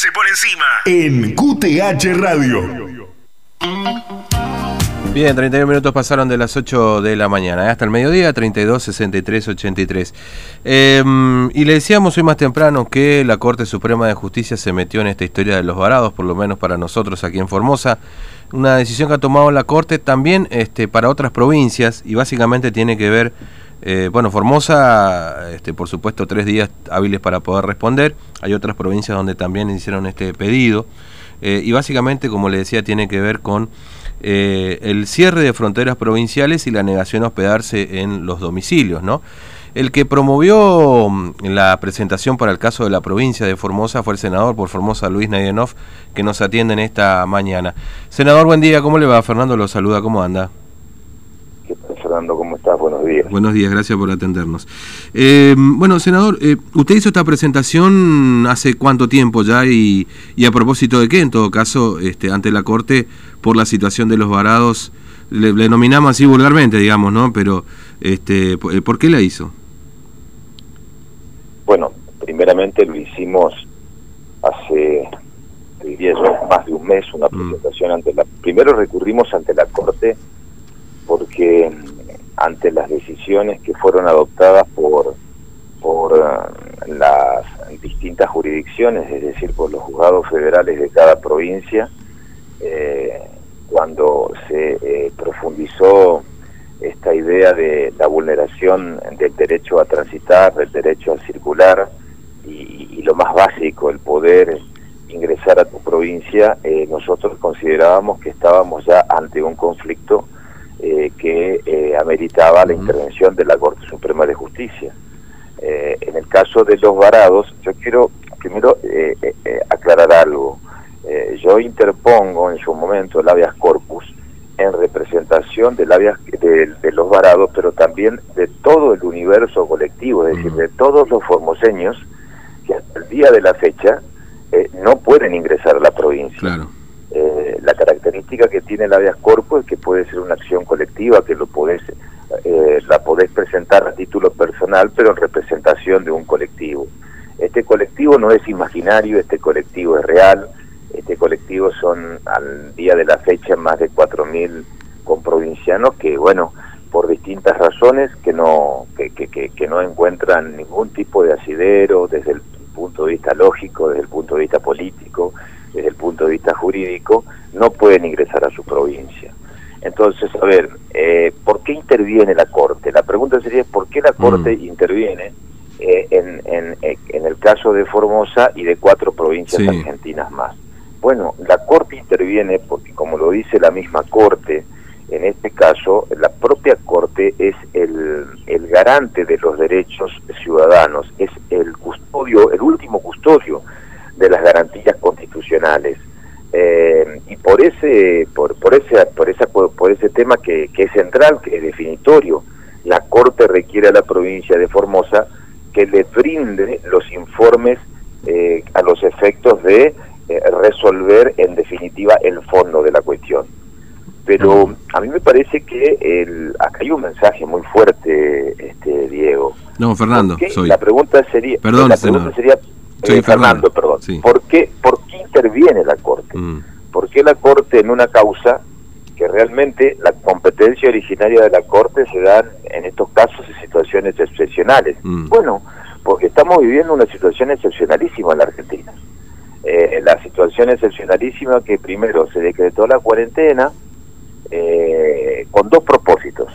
Se por encima. En QTH Radio. Bien, 31 minutos pasaron de las 8 de la mañana ¿eh? hasta el mediodía, 32, 63, 83. y le decíamos hoy más temprano que la Corte Suprema de Justicia se metió en esta historia de los varados, por lo menos para nosotros aquí en Formosa. Una decisión que ha tomado la Corte también este, para otras provincias y básicamente tiene que ver eh, bueno, Formosa, este, por supuesto, tres días hábiles para poder responder. Hay otras provincias donde también hicieron este pedido. Eh, y básicamente, como le decía, tiene que ver con eh, el cierre de fronteras provinciales y la negación a hospedarse en los domicilios, ¿no? El que promovió mm, la presentación para el caso de la provincia de Formosa fue el senador por Formosa, Luis Naidenov, que nos atiende en esta mañana. Senador, buen día, ¿cómo le va? Fernando lo saluda, ¿cómo anda? ¿Cómo estás? Buenos días. Buenos días, gracias por atendernos. Eh, bueno, senador, eh, usted hizo esta presentación hace cuánto tiempo ya y, a propósito de qué, en todo caso, este, ante la Corte, por la situación de los varados, le, nominamos así vulgarmente, digamos, ¿no? Pero, este, eh, ¿por qué la hizo? Bueno, primeramente lo hicimos hace, diría yo, más de un mes, una mm. presentación ante la... Primero recurrimos ante la Corte porque ante las decisiones que fueron adoptadas por, por eh, las distintas jurisdicciones, es decir, por los juzgados federales de cada provincia, eh, cuando se eh, profundizó esta idea de la vulneración del derecho a transitar, del derecho a circular y, y lo más básico, el poder ingresar a tu provincia, nosotros considerábamos que estábamos ya ante un conflicto eh, que eh, ameritaba la intervención de la Corte Suprema de Justicia. Eh, en el caso de los varados, yo quiero primero aclarar algo. yo interpongo en su momento el habeas corpus en representación del de, los varados, pero también de todo el universo colectivo, es decir, de todos los formoseños que hasta el día de la fecha no pueden ingresar a la provincia. Claro. La característica que tiene el habeas corpus es que puede ser una acción colectiva, que lo podés, eh, la podés presentar a título personal, pero en representación de un colectivo. Este colectivo no es imaginario, este colectivo es real, este colectivo son al día de la fecha más de 4.000 comprovincianos que, bueno, por distintas razones que no, que, que, que no encuentran ningún tipo de asidero desde el punto de vista lógico, desde el punto de vista político, desde el punto de vista jurídico, no pueden ingresar a su provincia. Entonces, a ver, eh, ¿por qué interviene la Corte? La pregunta sería, ¿por qué la Corte mm. interviene eh, en, en, en, el caso de Formosa y de cuatro provincias argentinas más? Bueno, la Corte interviene porque, como lo dice la misma Corte, en este caso, la propia Corte es el, el garante de los derechos ciudadanos, es el custodio, el último custodio de las garantías constitucionales. Eh, y por ese por, por ese por esa por ese tema que, que, es central que es definitorio la corte requiere a la provincia de Formosa que le brinde los informes eh, a los efectos de eh, resolver en definitiva el fondo de la cuestión. Pero a mí me parece que el, acá hay un mensaje muy fuerte este Diego. No Fernando soy. la pregunta sería Perdón, la pregunta sería Sí, Fernando, perdón. ¿Por, qué, ¿Por qué interviene la Corte? Mm. ¿Por qué la Corte en una causa que realmente la competencia originaria de la Corte se da en estos casos en situaciones excepcionales? Mm. Bueno, porque estamos viviendo una situación excepcionalísima en la Argentina. Eh, la situación excepcionalísima que primero se decretó la cuarentena eh, con dos propósitos.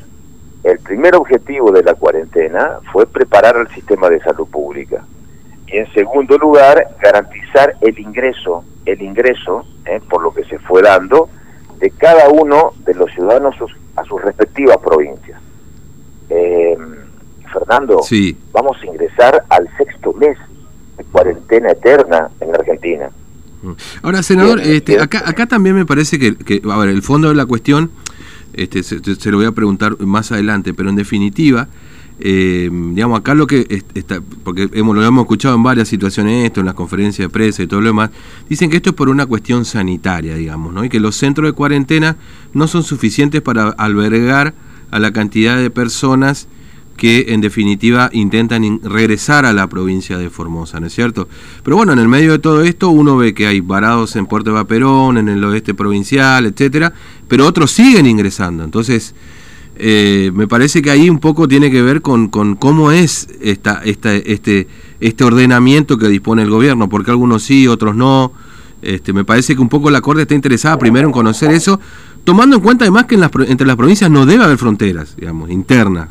El primer objetivo de la cuarentena fue preparar al sistema de salud pública y en segundo lugar garantizar el ingreso, el ingreso, eh, por lo que se fue dando, de cada uno de los ciudadanos a sus respectivas provincias. Eh, Fernando, vamos a ingresar al sexto mes de cuarentena eterna en la Argentina. Mm. Ahora, senador, este, acá, acá también me parece que, que, a ver, el fondo de la cuestión, este, se lo voy a preguntar más adelante, pero en definitiva, eh, digamos, acá lo que está, porque hemos, lo hemos escuchado en varias situaciones esto, en las conferencias de prensa y todo lo demás, dicen que esto es por una cuestión sanitaria, digamos, ¿no? Y que los centros de cuarentena no son suficientes para albergar a la cantidad de personas que en definitiva intentan regresar a la provincia de Formosa, ¿no es cierto? Pero bueno, en el medio de todo esto uno ve que hay varados en Puerto Vaperón, en el oeste provincial, etcétera, pero otros siguen ingresando. Entonces, eh, me parece que ahí un poco tiene que ver con, con cómo es esta, esta, este, este ordenamiento que dispone el gobierno, porque algunos sí, otros no. Este, me parece que un poco la Corte está interesada primero en conocer eso, tomando en cuenta además que en las, entre las provincias no debe haber fronteras, digamos, internas.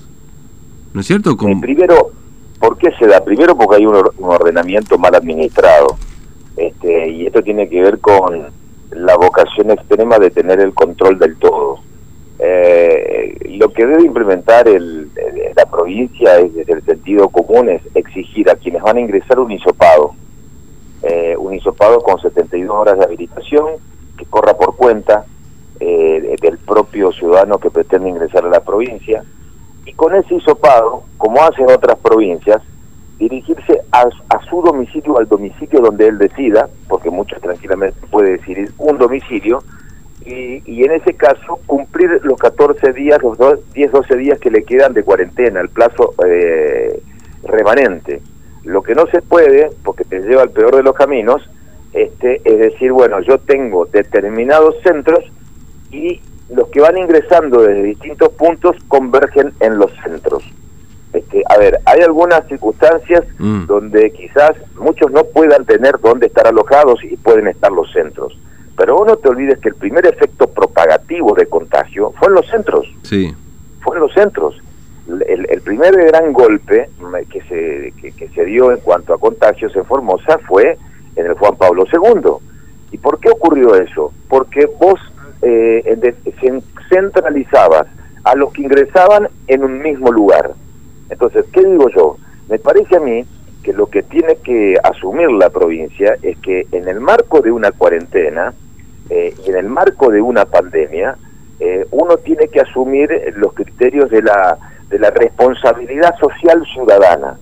¿No es cierto? Eh, primero, ¿por qué se da? Primero porque hay un, ordenamiento mal administrado. Este, y esto tiene que ver con la vocación extrema de tener el control del todo. Eh, lo que debe implementar el, la provincia es, desde el sentido común es exigir a quienes van a ingresar un hisopado, eh, un hisopado con 72 horas de habilitación que corra por cuenta eh, del propio ciudadano que pretende ingresar a la provincia. Y con ese hisopado, como hacen otras provincias, dirigirse a, su domicilio, al domicilio donde él decida, porque muchos tranquilamente puede decidir un domicilio, y, y, en ese caso cumplir los 14 días, los 10, 12 días que le quedan de cuarentena, el plazo eh, remanente. Lo que no se puede, porque te lleva al peor de los caminos, este, es decir, bueno, yo tengo determinados centros y los que van ingresando desde distintos puntos convergen en los centros. Este, a ver, hay algunas circunstancias mm. donde quizás muchos no puedan tener dónde estar alojados y pueden estar los centros. Pero no te olvides que el primer efecto propagativo de contagio fue en los centros. Sí. Fue en los centros. El, el primer gran golpe que se, que, se dio en cuanto a contagios en Formosa fue en el Juan Pablo II. ¿Y por qué ocurrió eso? Porque vos eh, centralizabas a los que ingresaban en un mismo lugar. Entonces, ¿qué digo yo? Me parece a mí que lo que tiene que asumir la provincia es que en el marco de una cuarentena eh, y en el marco de una pandemia, eh, uno tiene que asumir los criterios de la, de la responsabilidad social ciudadana.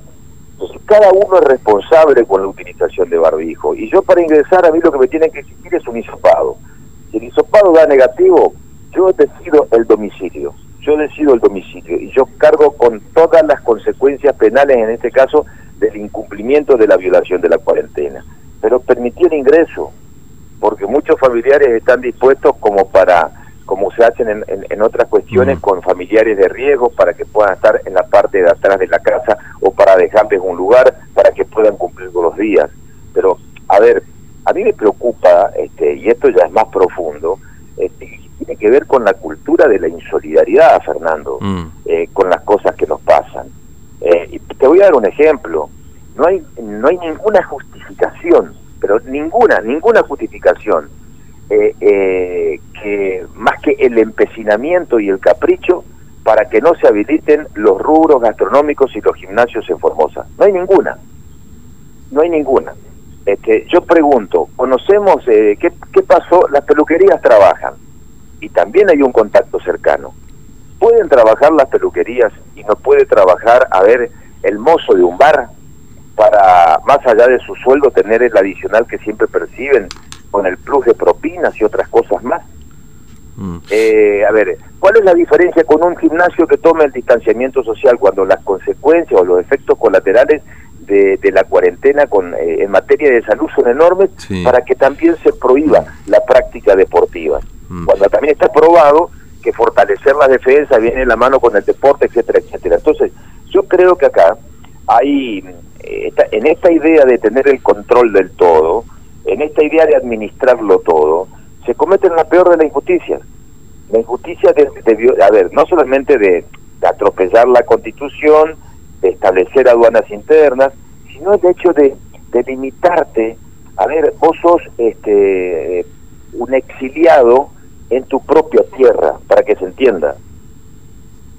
Entonces, cada uno es responsable con la utilización de barbijo. Y yo para ingresar, a mí lo que me tiene que exigir es un hisopado. Si el hisopado da negativo, yo decido el domicilio. Yo decido el domicilio y yo cargo con todas las consecuencias penales, en este caso, del incumplimiento de la violación de la cuarentena. Pero permití el ingreso, porque muchos familiares están dispuestos como para como se hacen en, en, otras cuestiones con familiares de riesgo para que puedan estar en la parte de atrás de la casa o para dejarles un lugar para que puedan cumplir con los días. Pero, a ver, a mí me preocupa, este, y esto ya es más profundo, este, tiene que ver con la cultura de la insolidaridad, Fernando, mm. eh, con las cosas que nos pasan. Eh, y te voy a dar un ejemplo. No hay, no hay ninguna justificación, pero ninguna, ninguna justificación eh, que más que el empecinamiento y el capricho para que no se habiliten los rubros gastronómicos y los gimnasios en Formosa. No hay ninguna. No hay ninguna. Este, yo pregunto, conocemos eh, ¿qué, qué pasó, las peluquerías trabajan y también hay un contacto cercano. ¿Pueden trabajar las peluquerías y no puede trabajar, a ver, el mozo de un bar para, más allá de su sueldo, tener el adicional que siempre perciben con el plus de propinas y otras cosas más? Mm. Eh, a ver, ¿cuál es la diferencia con un gimnasio que tome el distanciamiento social cuando las consecuencias o los efectos colaterales de, la cuarentena con eh, en materia de salud son enormes para que también se prohíba la práctica deportiva. Mm. Cuando también está probado que fortalecer la defensa viene en la mano con el deporte, etcétera, etcétera. Entonces, yo creo que acá hay, eh, en esta idea de tener el control del todo, en esta idea de administrarlo todo, se comete la peor de la injusticia. La injusticia de, de a ver, no solamente de atropellar la constitución, de establecer aduanas internas, sino el hecho de, de limitarte, a ver, vos sos este, un exiliado en tu propia tierra, para que se entienda.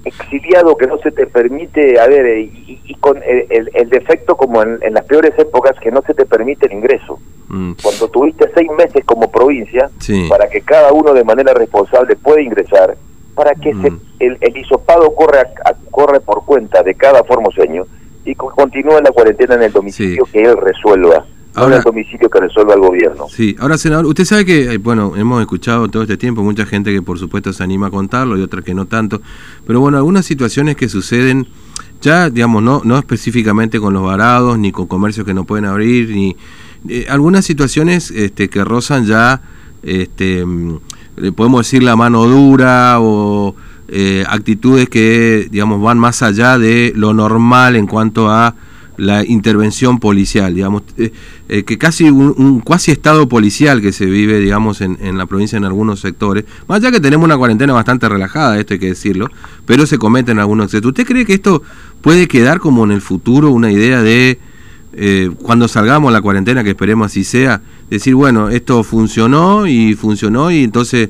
Exiliado que no se te permite, a ver, y, con el, el, defecto como en, las peores épocas, que no se te permite el ingreso. Mm. Cuando tuviste seis meses como provincia, para que cada uno de manera responsable pueda ingresar, para que se, mm. el, el, hisopado corre, corre por cuenta de cada formoseño y continúe la cuarentena en el domicilio que él resuelva. ahora el domicilio que resuelva el gobierno. Sí, ahora senador, usted sabe que, eh, bueno, hemos escuchado todo este tiempo mucha gente que por supuesto se anima a contarlo y otra que no tanto, pero bueno, algunas situaciones que suceden ya, digamos, no, no específicamente con los varados, ni con comercios que no pueden abrir, ni eh, algunas situaciones este, que rozan ya, este, mm, podemos decir la mano dura o eh, actitudes que, digamos, van más allá de lo normal en cuanto a la intervención policial, digamos, eh, eh, que casi un, cuasi estado policial que se vive, digamos, en, en, la provincia en algunos sectores, más allá que tenemos una cuarentena bastante relajada, esto hay que decirlo, pero se cometen algunos excesos. ¿Usted cree que esto puede quedar como en el futuro una idea de, eh, cuando salgamos la cuarentena, que esperemos así sea, decir, bueno, esto funcionó y funcionó y entonces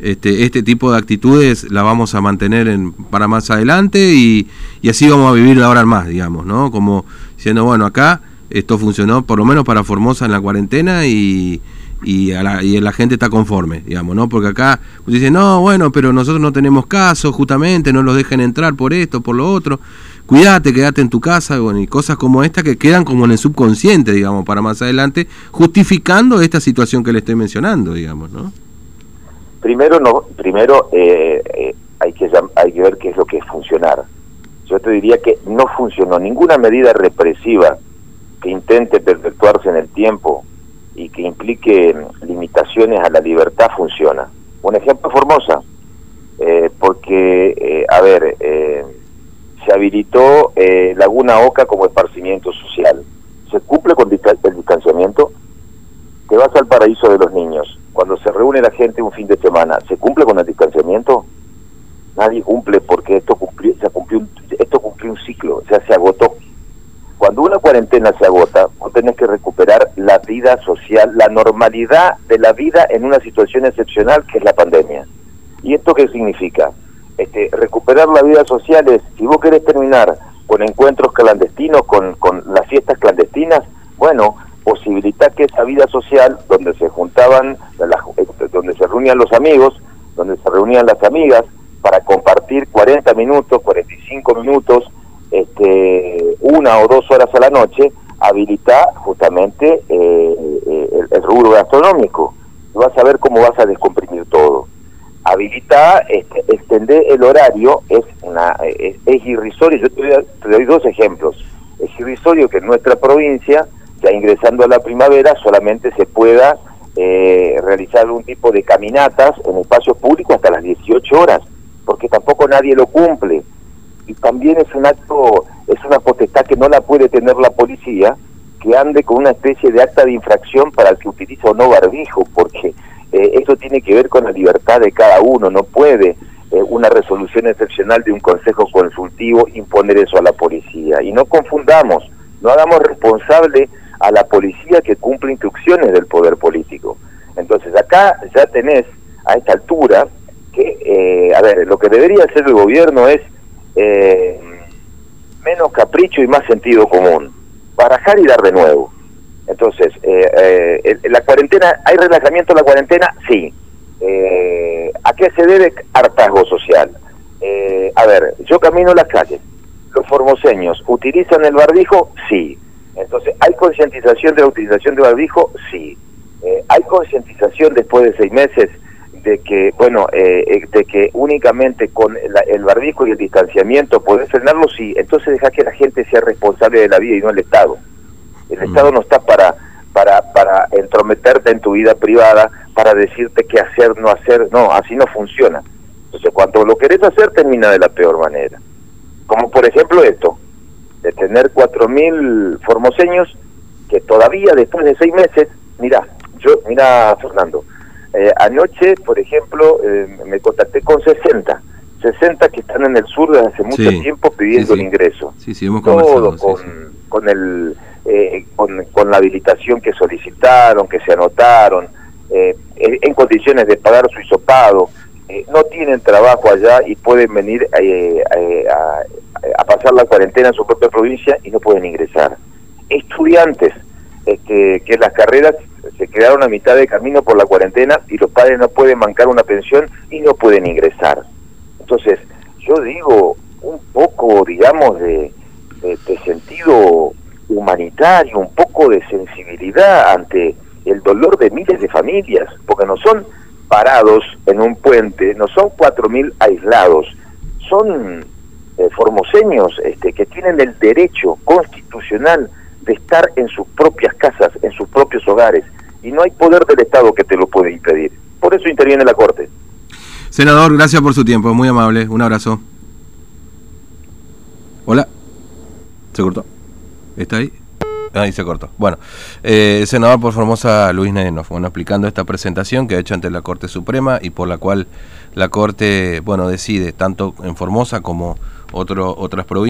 este, este tipo de actitudes la vamos a mantener en, para más adelante y, así vamos a vivir ahora más, digamos, ¿no? Como diciendo, bueno, acá esto funcionó por lo menos para Formosa en la cuarentena y, y, la, y la gente está conforme, digamos, ¿no? Porque acá pues dicen, no, bueno, pero nosotros no tenemos caso, justamente, no los dejen entrar por esto, por lo otro, cuídate, quédate en tu casa, y cosas como esta que quedan como en el subconsciente, digamos, para más adelante, justificando esta situación que le estoy mencionando, digamos, ¿no? Primero, no, primero eh, eh, hay, que, hay que ver qué es lo que es funcionar. Yo te diría que no funcionó ninguna medida represiva que intente perpetuarse en el tiempo y que implique limitaciones a la libertad funciona. Un ejemplo Formosa, eh, porque, a ver, se habilitó Laguna Oca como esparcimiento social. ¿Se cumple con el distanciamiento? Te vas al paraíso de los niños cuando se reúne la gente un fin de semana, ¿se cumple con el distanciamiento? Nadie cumple porque esto cumplió, se cumplió un, esto cumplió un ciclo, o sea, se agotó. Cuando una cuarentena se agota, vos tenés que recuperar la vida social, la normalidad de la vida en una situación excepcional que es la pandemia. ¿Y esto qué significa? Este, recuperar la vida social es, si vos querés terminar con encuentros clandestinos, con, con las fiestas clandestinas, bueno, posibilitar que esa vida social, donde se juntaban, este, donde se reunían los amigos, donde se reunían las amigas, para compartir 40 minutos, 45 minutos, este, una o dos horas a la noche, habilitar justamente eh, eh, el, rubro gastronómico. Vas a ver cómo vas a descomprimir todo. Habilitar, este, extender el horario es, una, es, irrisorio. Yo te te doy dos ejemplos. Es irrisorio que en nuestra provincia ya ingresando a la primavera solamente se pueda eh, realizar algún tipo de caminatas en espacios públicos hasta las 18 horas, porque tampoco nadie lo cumple. Y también es un acto, es una potestad que no la puede tener la policía, que ande con una especie de acta de infracción para el que utiliza o no barbijo, porque eh, eso tiene que ver con la libertad de cada uno, no puede eh, una resolución excepcional de un consejo consultivo imponer eso a la policía. Y no confundamos, no hagamos responsable a la policía que cumple instrucciones del poder político. Entonces acá ya tenés a esta altura que, eh, a ver, lo que debería hacer el gobierno es eh, menos capricho y más sentido común, barajar y dar de nuevo. Entonces, eh, la cuarentena, ¿hay relajamiento en la cuarentena? Sí. ¿A qué se debe hartazgo social? a ver, yo camino las calles, los formoseños utilizan el barbijo, sí. Entonces, ¿hay concientización de la utilización de barbijo? Sí. Eh, ¿Hay concientización después de seis meses de que, bueno, eh, eh, de que únicamente con el barbijo y el distanciamiento podés frenarlo? Sí. Entonces deja que la gente sea responsable de la vida y no el Estado. El mm. Estado no está para, para, para entrometerte en tu vida privada, para decirte qué hacer, no hacer. No, así no funciona. Entonces, cuando lo querés hacer, termina de la peor manera. Como por ejemplo esto de tener 4.000 formoseños que todavía después de seis meses, mira, yo, mira Fernando, eh, anoche, por ejemplo, eh, me contacté con 60, 60 que están en el sur desde hace mucho tiempo pidiendo el ingreso. Sí, sí, hemos Todo con, con, el, eh, con, con, la habilitación que solicitaron, que se anotaron, en condiciones de pagar su hisopado. no tienen trabajo allá y pueden venir a, a pasar la cuarentena en su propia provincia y no pueden ingresar. Estudiantes, este, que las carreras se quedaron a mitad de camino por la cuarentena y los padres no pueden bancar una pensión y no pueden ingresar. Entonces, yo digo, un poco, digamos, de, sentido humanitario, un poco de sensibilidad ante el dolor de miles de familias, porque no son parados en un puente, no son 4.000 aislados, son eh, formoseños este, que tienen el derecho constitucional de estar en sus propias casas, en sus propios hogares, y no hay poder del Estado que te lo puede impedir. Por eso interviene la Corte. Senador, gracias por su tiempo, muy amable, un abrazo. Hola. ¿Se cortó? ¿Está ahí? Ahí se cortó. Bueno, eh, senador por Formosa Luis Nenov, bueno, explicando esta presentación que ha hecho ante la Corte Suprema y por la cual la Corte, bueno, decide tanto en Formosa como otro, otras provincias.